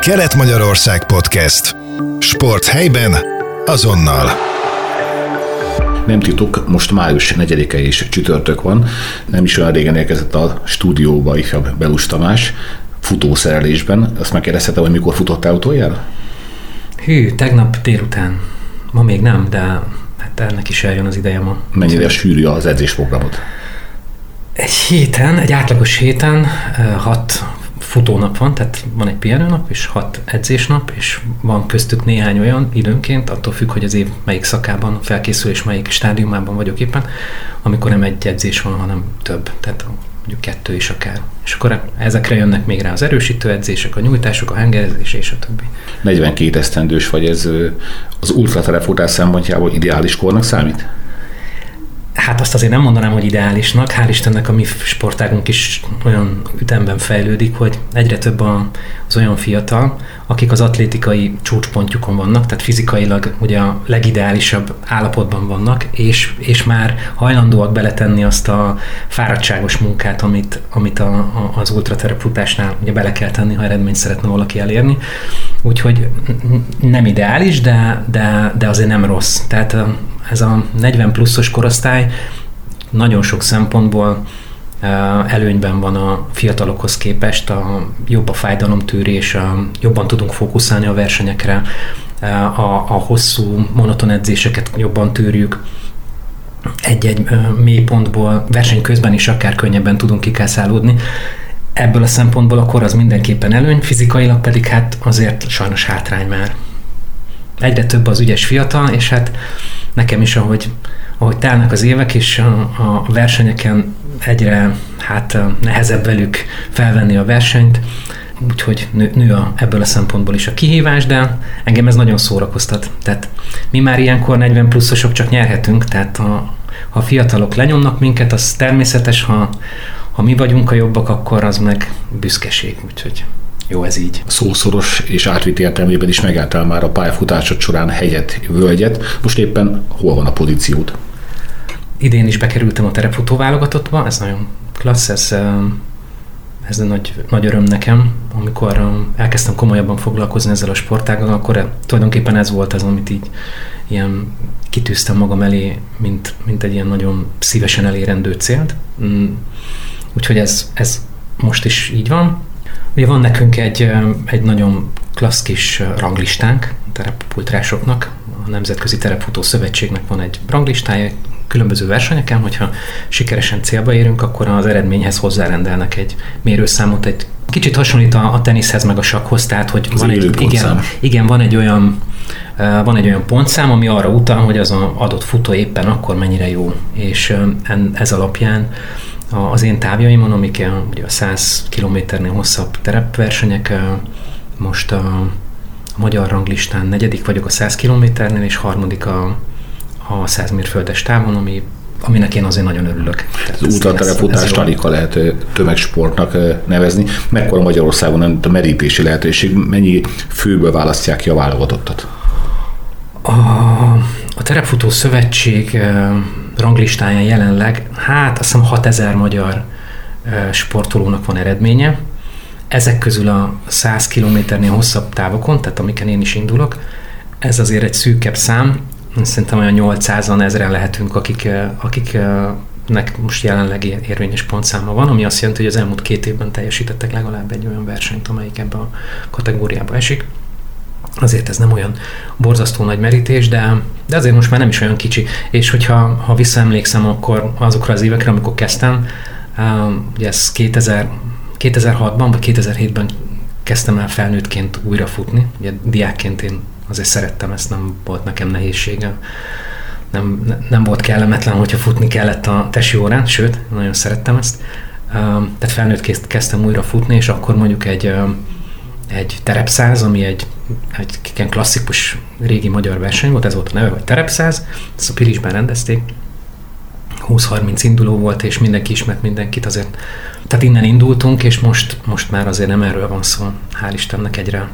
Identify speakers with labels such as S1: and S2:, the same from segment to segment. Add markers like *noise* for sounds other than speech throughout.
S1: Kelet-Magyarország Podcast. Sport helyben, azonnal.
S2: Nem titok, most május 4-e és csütörtök van. Nem is olyan régen érkezett a stúdióba ifjabb Belus Tamás futószerelésben. Azt megkérdezhetem, hogy mikor futottál utoljára?
S3: Hű, tegnap délután. Ma még nem, de hát ennek is eljön az ideje ma.
S2: Mennyire sűrű az edzésprogramod?
S3: Egy héten, egy átlagos héten hat futónap van, tehát van egy pihenőnap és hat edzésnap, és van köztük néhány olyan időnként, attól függ, hogy az év melyik szakában felkészül és melyik stádiumában vagyok éppen, amikor nem egy edzés van, hanem több, tehát mondjuk kettő is akár. És akkor ezekre jönnek még rá az erősítő edzések, a nyújtások, a hengerezés és a többi.
S2: 42 esztendős vagy, ez az ultraterefutás szempontjából ideális kornak számít?
S3: Hát azt azért nem mondanám, hogy ideálisnak. Hál' Istennek a mi sportágunk is olyan ütemben fejlődik, hogy egyre több az olyan fiatal, akik az atlétikai csúcspontjukon vannak, tehát fizikailag ugye a legideálisabb állapotban vannak, és, és már hajlandóak beletenni azt a fáradtságos munkát, amit, amit a, a, az ultraterepfutásnál ugye bele kell tenni, ha eredményt szeretne valaki elérni. Úgyhogy nem ideális, de, de, de azért nem rossz. Tehát ez a 40 pluszos korosztály nagyon sok szempontból előnyben van a fiatalokhoz képest, a jobb a fájdalomtűrés, a, jobban tudunk fókuszálni a versenyekre, a, a hosszú monoton edzéseket jobban tűrjük, egy-egy mélypontból verseny közben is akár könnyebben tudunk kikászálódni. Ebből a szempontból a kor az mindenképpen előny, fizikailag pedig hát azért sajnos hátrány már. Egyre több az ügyes fiatal, és hát nekem is, ahogy, ahogy telnek az évek, és a, a versenyeken egyre hát nehezebb velük felvenni a versenyt, úgyhogy nő, nő a, ebből a szempontból is a kihívás, de engem ez nagyon szórakoztat. Tehát mi már ilyenkor 40 pluszosok csak nyerhetünk, tehát ha, ha a fiatalok lenyomnak minket, az természetes, ha, ha mi vagyunk a jobbak, akkor az meg büszkeség, úgyhogy jó ez így.
S2: Szószoros és átvitt értelmében is megálltál már a pályafutásod során hegyet, völgyet. Most éppen hol van a pozíciód?
S3: Idén is bekerültem a terepfutó válogatottba, ez nagyon klassz, ez, ez nagy, nagy öröm nekem. Amikor elkezdtem komolyabban foglalkozni ezzel a sportággal, akkor tulajdonképpen ez volt az, amit így ilyen kitűztem magam elé, mint, mint egy ilyen nagyon szívesen elérendő célt. Mm. Úgyhogy ez, ez most is így van. Ugye van nekünk egy, egy nagyon klassz kis ranglistánk terepultrásoknak, a Nemzetközi Terepfutó Szövetségnek van egy ranglistája, különböző versenyeken, hogyha sikeresen célba érünk, akkor az eredményhez hozzárendelnek egy mérőszámot, egy kicsit hasonlít a, a teniszhez meg a sakhoz, tehát hogy
S2: az
S3: van egy, igen, igen, van egy olyan van egy olyan pontszám, ami arra utal, hogy az a adott futó éppen akkor mennyire jó, és ez alapján az én távjaimon, amik ugye a 100 kilométernél hosszabb terepversenyek, most a, magyar ranglistán negyedik vagyok a 100 kilométernél, és harmadik a, a 100 mérföldes távon, ami aminek én azért nagyon örülök.
S2: Az ultraterefutást alig lehet tömegsportnak nevezni. Mekkora Magyarországon a merítési lehetőség? Mennyi főből választják ki a válogatottat?
S3: A, a Terepfutó Szövetség ranglistáján jelenleg, hát azt hiszem 6000 magyar sportolónak van eredménye. Ezek közül a 100 kilométernél hosszabb távokon, tehát amiken én is indulok, ez azért egy szűkebb szám, szerintem olyan 800-an ezeren lehetünk, akik, akiknek most jelenleg érvényes pontszáma van, ami azt jelenti, hogy az elmúlt két évben teljesítettek legalább egy olyan versenyt, amelyik ebbe a kategóriába esik. Azért ez nem olyan borzasztó nagy merítés, de, de azért most már nem is olyan kicsi. És hogyha ha visszaemlékszem akkor azokra az évekre, amikor kezdtem, ugye ez 2000, 2006-ban vagy 2007-ben kezdtem el felnőttként újra futni. Ugye diákként én azért szerettem ezt, nem volt nekem nehézsége. Nem, nem volt kellemetlen, hogyha futni kellett a tesi órán, sőt, nagyon szerettem ezt. Tehát felnőtt kezdtem újra futni, és akkor mondjuk egy, egy terepszáz, ami egy, egy ilyen klasszikus régi magyar verseny volt, ez volt a neve, vagy terepszáz, ezt a Pirisben rendezték, 20-30 induló volt, és mindenki ismert mindenkit azért. Tehát innen indultunk, és most, most már azért nem erről van szó. Hál' Istennek egyre,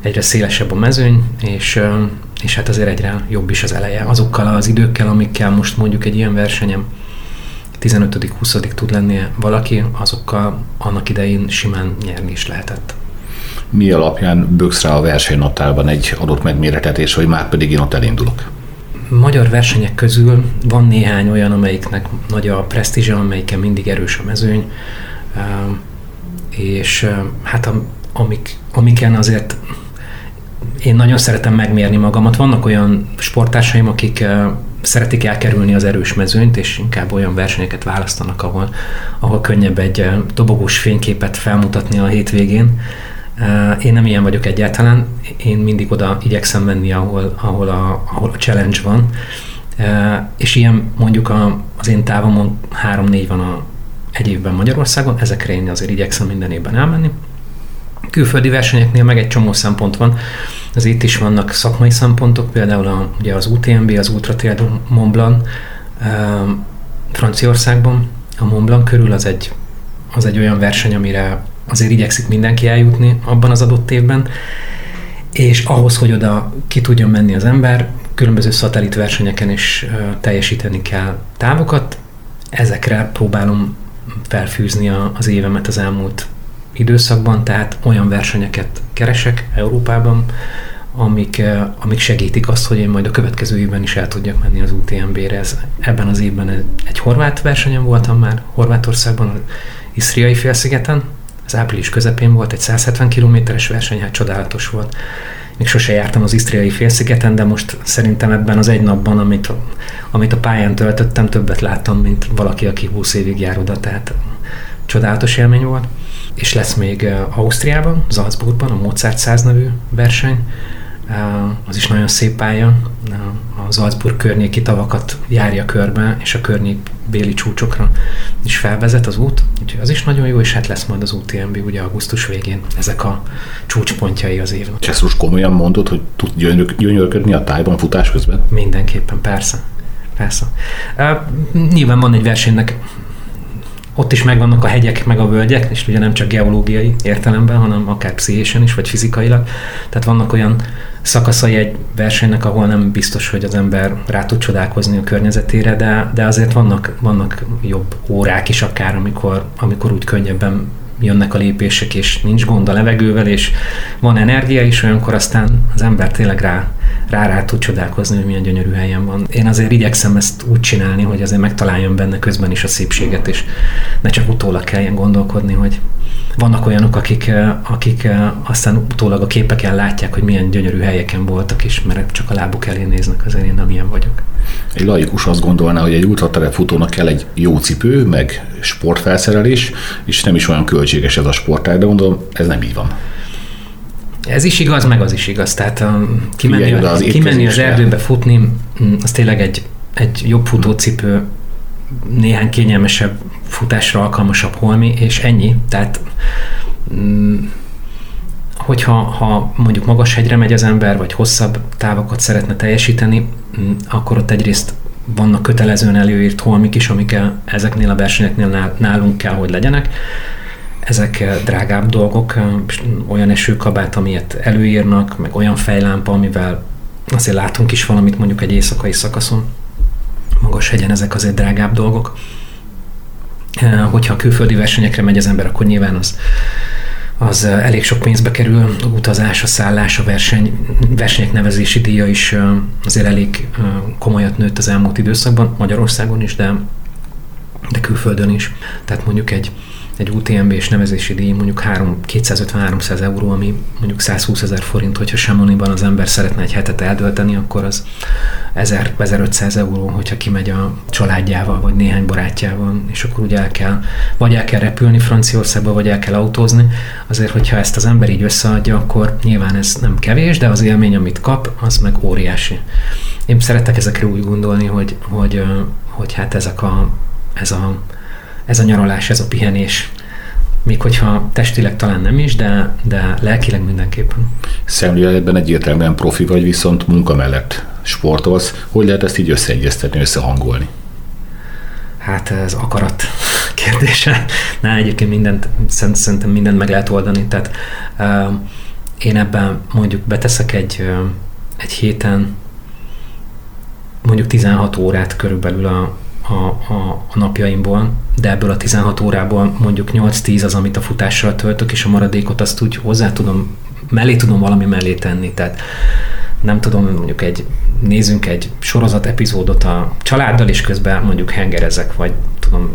S3: egyre szélesebb a mezőny, és, és hát azért egyre jobb is az eleje. Azokkal az időkkel, amikkel most mondjuk egy ilyen versenyem 15.-20. tud lenni valaki, azokkal annak idején simán nyerni is lehetett.
S2: Mi alapján böksz rá a versenynaptárban egy adott megméretetés, hogy már pedig én ott elindulok?
S3: Magyar versenyek közül van néhány olyan, amelyiknek nagy a presztízse, amelyiken mindig erős a mezőny, és hát amik, amiken azért én nagyon szeretem megmérni magamat. Vannak olyan sportársaim, akik szeretik elkerülni az erős mezőnyt, és inkább olyan versenyeket választanak, ahol, ahol könnyebb egy dobogós fényképet felmutatni a hétvégén. Én nem ilyen vagyok egyáltalán, én mindig oda igyekszem menni, ahol, ahol, a, ahol a challenge van, és ilyen mondjuk a, az én távomon 3-4 van a, egy évben Magyarországon, ezekre én azért igyekszem minden évben elmenni. Külföldi versenyeknél meg egy csomó szempont van, az itt is vannak szakmai szempontok, például a, ugye az UTMB, az Ultra Trail Mont Blanc, Franciaországban, a Mont Blanc körül az egy, az egy olyan verseny, amire azért igyekszik mindenki eljutni abban az adott évben, és ahhoz, hogy oda ki tudjon menni az ember, különböző szatellit versenyeken is teljesíteni kell távokat, ezekre próbálom felfűzni az évemet az elmúlt időszakban, tehát olyan versenyeket keresek Európában, amik, amik segítik azt, hogy én majd a következő évben is el tudjak menni az UTMB-re. Ez, ebben az évben egy horvát versenyen voltam már, Horvátországban, az Isztriai félszigeten, az április közepén volt, egy 170 kilométeres verseny, hát csodálatos volt. Még sose jártam az Isztriai félszigeten, de most szerintem ebben az egy napban, amit, amit a pályán töltöttem, többet láttam, mint valaki, aki 20 évig jár oda, tehát csodálatos élmény volt. És lesz még Ausztriában, Salzburgban a Mozart 100 nevű verseny, az is nagyon szép pálya, a Salzburg környéki tavakat járja körbe, és a környék béli csúcsokra is felvezet az út, úgyhogy az is nagyon jó, és hát lesz majd az UTMB ugye augusztus végén, ezek a csúcspontjai az évnek.
S2: Most komolyan mondod, hogy tud gyönyörködni a tájban futás közben?
S3: Mindenképpen, persze. Persze. Uh, nyilván van egy versenynek ott is megvannak a hegyek, meg a völgyek, és ugye nem csak geológiai értelemben, hanem akár pszichésen is, vagy fizikailag. Tehát vannak olyan szakaszai egy versenynek, ahol nem biztos, hogy az ember rá tud csodálkozni a környezetére, de, de azért vannak, vannak jobb órák is akár, amikor, amikor úgy könnyebben jönnek a lépések, és nincs gond a levegővel, és van energia is, olyankor aztán az ember tényleg rá, rá, rá tud csodálkozni, hogy milyen gyönyörű helyen van. Én azért igyekszem ezt úgy csinálni, hogy azért megtaláljam benne közben is a szépséget, és ne csak utólag kelljen gondolkodni, hogy vannak olyanok, akik, akik aztán utólag a képeken látják, hogy milyen gyönyörű helyeken voltak, és mert csak a lábuk elé néznek, azért én nem ilyen vagyok.
S2: Egy laikus azt gondolná, hogy egy futónak kell egy jó cipő, meg sportfelszerelés, és nem is olyan költséges ez a sportág, de gondolom, ez nem így van.
S3: Ez is igaz, meg az is igaz. Tehát um, kimenni, az, kimenni az erdőbe futni, az tényleg egy, egy jobb futócipő, néhány kényelmesebb futásra alkalmasabb holmi, és ennyi. Tehát mm, hogyha ha mondjuk magas hegyre megy az ember, vagy hosszabb távokat szeretne teljesíteni, mm, akkor ott egyrészt vannak kötelezően előírt holmik is, amik ezeknél a versenyeknél nálunk kell, hogy legyenek. Ezek eh, drágább dolgok, eh, olyan esőkabát, amilyet előírnak, meg olyan fejlámpa, amivel azért látunk is valamit mondjuk egy éjszakai szakaszon. Magas hegyen ezek azért drágább dolgok. Eh, hogyha külföldi versenyekre megy az ember, akkor nyilván az az elég sok pénzbe kerül, a utazás, a szállás, a verseny, versenyek nevezési díja is azért elég komolyat nőtt az elmúlt időszakban, Magyarországon is, de, de külföldön is. Tehát mondjuk egy egy UTMB és nevezési díj mondjuk 250-300 euró, ami mondjuk 120 ezer forint, hogyha Semoniban az ember szeretne egy hetet eldölteni, akkor az 1000-1500 euró, hogyha kimegy a családjával, vagy néhány barátjával, és akkor ugye el kell, vagy el kell repülni Franciaországba, vagy el kell autózni. Azért, hogyha ezt az ember így összeadja, akkor nyilván ez nem kevés, de az élmény, amit kap, az meg óriási. Én szeretek ezekre úgy gondolni, hogy, hogy, hogy hát ezek a, ez a ez a nyaralás, ez a pihenés. Még hogyha testileg talán nem is, de, de lelkileg mindenképpen.
S2: Szemléletben egyértelműen profi vagy, viszont munka mellett sportolsz. Hogy lehet ezt így összeegyeztetni, összehangolni?
S3: Hát ez akarat *laughs* kérdése. Na, egyébként mindent, szerintem mindent meg lehet oldani. Tehát uh, én ebben mondjuk beteszek egy, uh, egy héten mondjuk 16 órát körülbelül a, a, a, a napjaimból, de ebből a 16 órából mondjuk 8-10 az, amit a futással töltök, és a maradékot azt úgy hozzá tudom, mellé tudom valami mellé tenni. Tehát nem tudom, mondjuk egy, nézzünk egy sorozat epizódot a családdal, és közben mondjuk hengerezek, vagy tudom,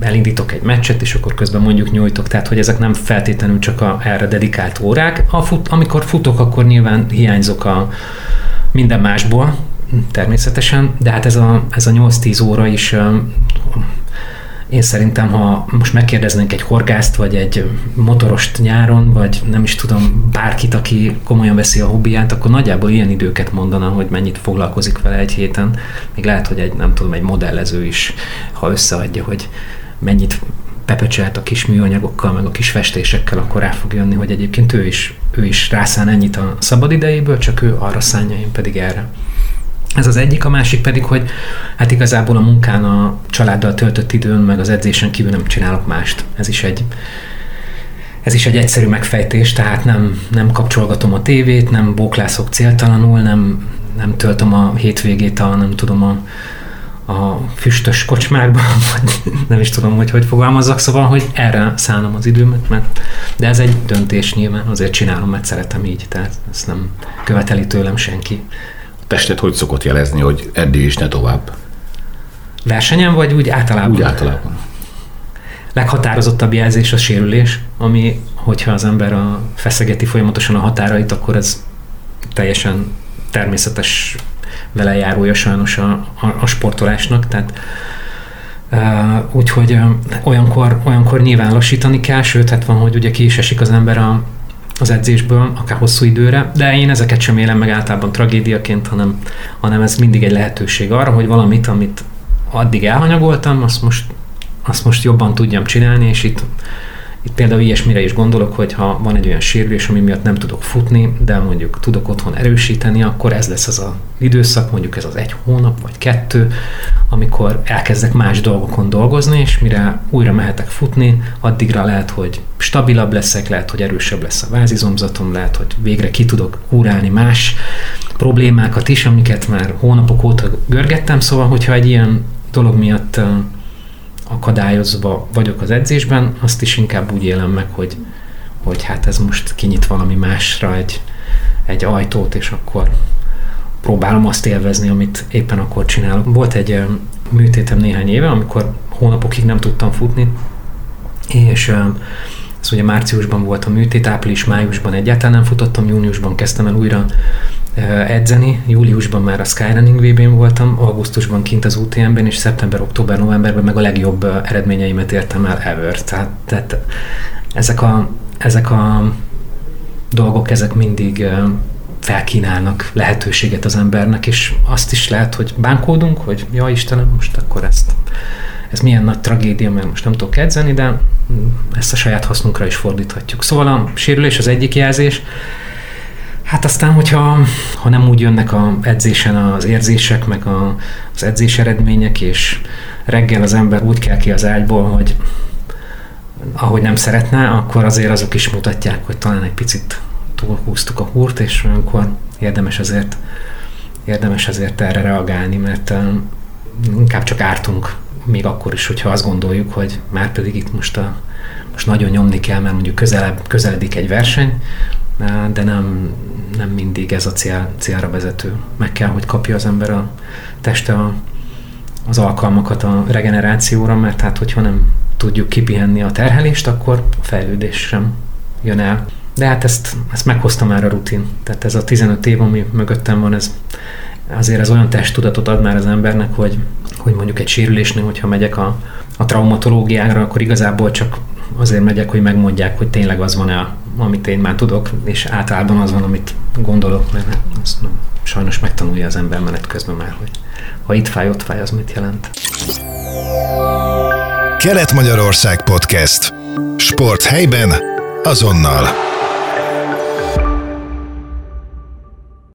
S3: elindítok egy meccset, és akkor közben mondjuk nyújtok, tehát hogy ezek nem feltétlenül csak a erre dedikált órák. A fut, amikor futok, akkor nyilván hiányzok a minden másból, természetesen, de hát ez a, ez a 8-10 óra is én szerintem, ha most megkérdeznénk egy horgászt, vagy egy motorost nyáron, vagy nem is tudom, bárkit, aki komolyan veszi a hobbiját, akkor nagyjából ilyen időket mondana, hogy mennyit foglalkozik vele egy héten. Még lehet, hogy egy, nem tudom, egy modellező is, ha összeadja, hogy mennyit pepecselt a kis műanyagokkal, meg a kis festésekkel, akkor rá fog jönni, hogy egyébként ő is, ő is rászán ennyit a szabad idejéből, csak ő arra szánja, én pedig erre. Ez az egyik, a másik pedig, hogy hát igazából a munkán, a családdal töltött időn, meg az edzésen kívül nem csinálok mást. Ez is egy, ez is egy egyszerű megfejtés, tehát nem, nem kapcsolgatom a tévét, nem bóklászok céltalanul, nem, nem töltöm a hétvégét a, nem tudom, a, a füstös kocsmákban, *laughs* vagy nem is tudom, hogy hogy fogalmazzak, szóval, hogy erre szánom az időmet, mert, de ez egy döntés nyilván, azért csinálom, mert szeretem így, tehát ezt nem követeli tőlem senki
S2: tested hogy szokott jelezni, hogy eddig is ne tovább?
S3: Versenyen, vagy úgy általában?
S2: Úgy általában.
S3: Leghatározottabb jelzés a sérülés, ami, hogyha az ember a feszegeti folyamatosan a határait, akkor ez teljesen természetes velejárója sajnos a, a, a sportolásnak, tehát Uh, úgyhogy uh, olyankor, olyankor nyilván lassítani kell, sőt, hát van, hogy ugye ki is esik az ember a, az edzésből, akár hosszú időre, de én ezeket sem élem meg általában tragédiaként, hanem, hanem ez mindig egy lehetőség arra, hogy valamit, amit addig elhanyagoltam, azt most, azt most jobban tudjam csinálni, és itt itt például ilyesmire is gondolok, hogy ha van egy olyan sérülés, ami miatt nem tudok futni, de mondjuk tudok otthon erősíteni, akkor ez lesz az a időszak, mondjuk ez az egy hónap vagy kettő, amikor elkezdek más dolgokon dolgozni, és mire újra mehetek futni, addigra lehet, hogy stabilabb leszek, lehet, hogy erősebb lesz a vázizomzatom, lehet, hogy végre ki tudok kúrálni más problémákat is, amiket már hónapok óta görgettem, szóval hogyha egy ilyen dolog miatt akadályozva vagyok az edzésben, azt is inkább úgy élem meg, hogy, hogy hát ez most kinyit valami másra egy, egy ajtót, és akkor próbálom azt élvezni, amit éppen akkor csinálok. Volt egy műtétem néhány éve, amikor hónapokig nem tudtam futni, és ez ugye márciusban volt a műtét, április, májusban egyáltalán nem futottam, júniusban kezdtem el újra edzeni. Júliusban már a Skyrunning VB-n voltam, augusztusban kint az UTM-ben, és szeptember, október, novemberben meg a legjobb eredményeimet értem el ever. Tehát, tehát ezek, a, ezek a dolgok, ezek mindig felkínálnak lehetőséget az embernek, és azt is lehet, hogy bánkódunk, hogy ja Istenem, most akkor ezt ez milyen nagy tragédia, mert most nem tudok edzeni, de ezt a saját hasznunkra is fordíthatjuk. Szóval a sérülés az egyik jelzés, Hát aztán, hogyha ha nem úgy jönnek a edzésen az érzések, meg a, az edzés eredmények, és reggel az ember úgy kell ki az ágyból, hogy ahogy nem szeretne, akkor azért azok is mutatják, hogy talán egy picit túlhúztuk a húrt, és olyankor érdemes azért, érdemes azért erre reagálni, mert inkább csak ártunk még akkor is, hogyha azt gondoljuk, hogy már pedig itt most, a, most nagyon nyomni kell, mert mondjuk közelebb, közeledik egy verseny, de nem, nem mindig ez a cél, célra vezető. Meg kell, hogy kapja az ember a teste a, az alkalmakat a regenerációra, mert hát hogyha nem tudjuk kipihenni a terhelést, akkor a fejlődés sem jön el. De hát ezt, ezt meghozta már a rutin. Tehát ez a 15 év, ami mögöttem van, ez azért az olyan testtudatot ad már az embernek, hogy, hogy mondjuk egy sérülésnél, hogyha megyek a, a traumatológiára, akkor igazából csak azért megyek, hogy megmondják, hogy tényleg az van-e, amit én már tudok, és általában az van, amit gondolok, mert azt sajnos megtanulja az ember menet közben már, hogy ha itt fáj, ott fáj, az mit jelent.
S1: Kelet-Magyarország Podcast. Sport helyben, azonnal.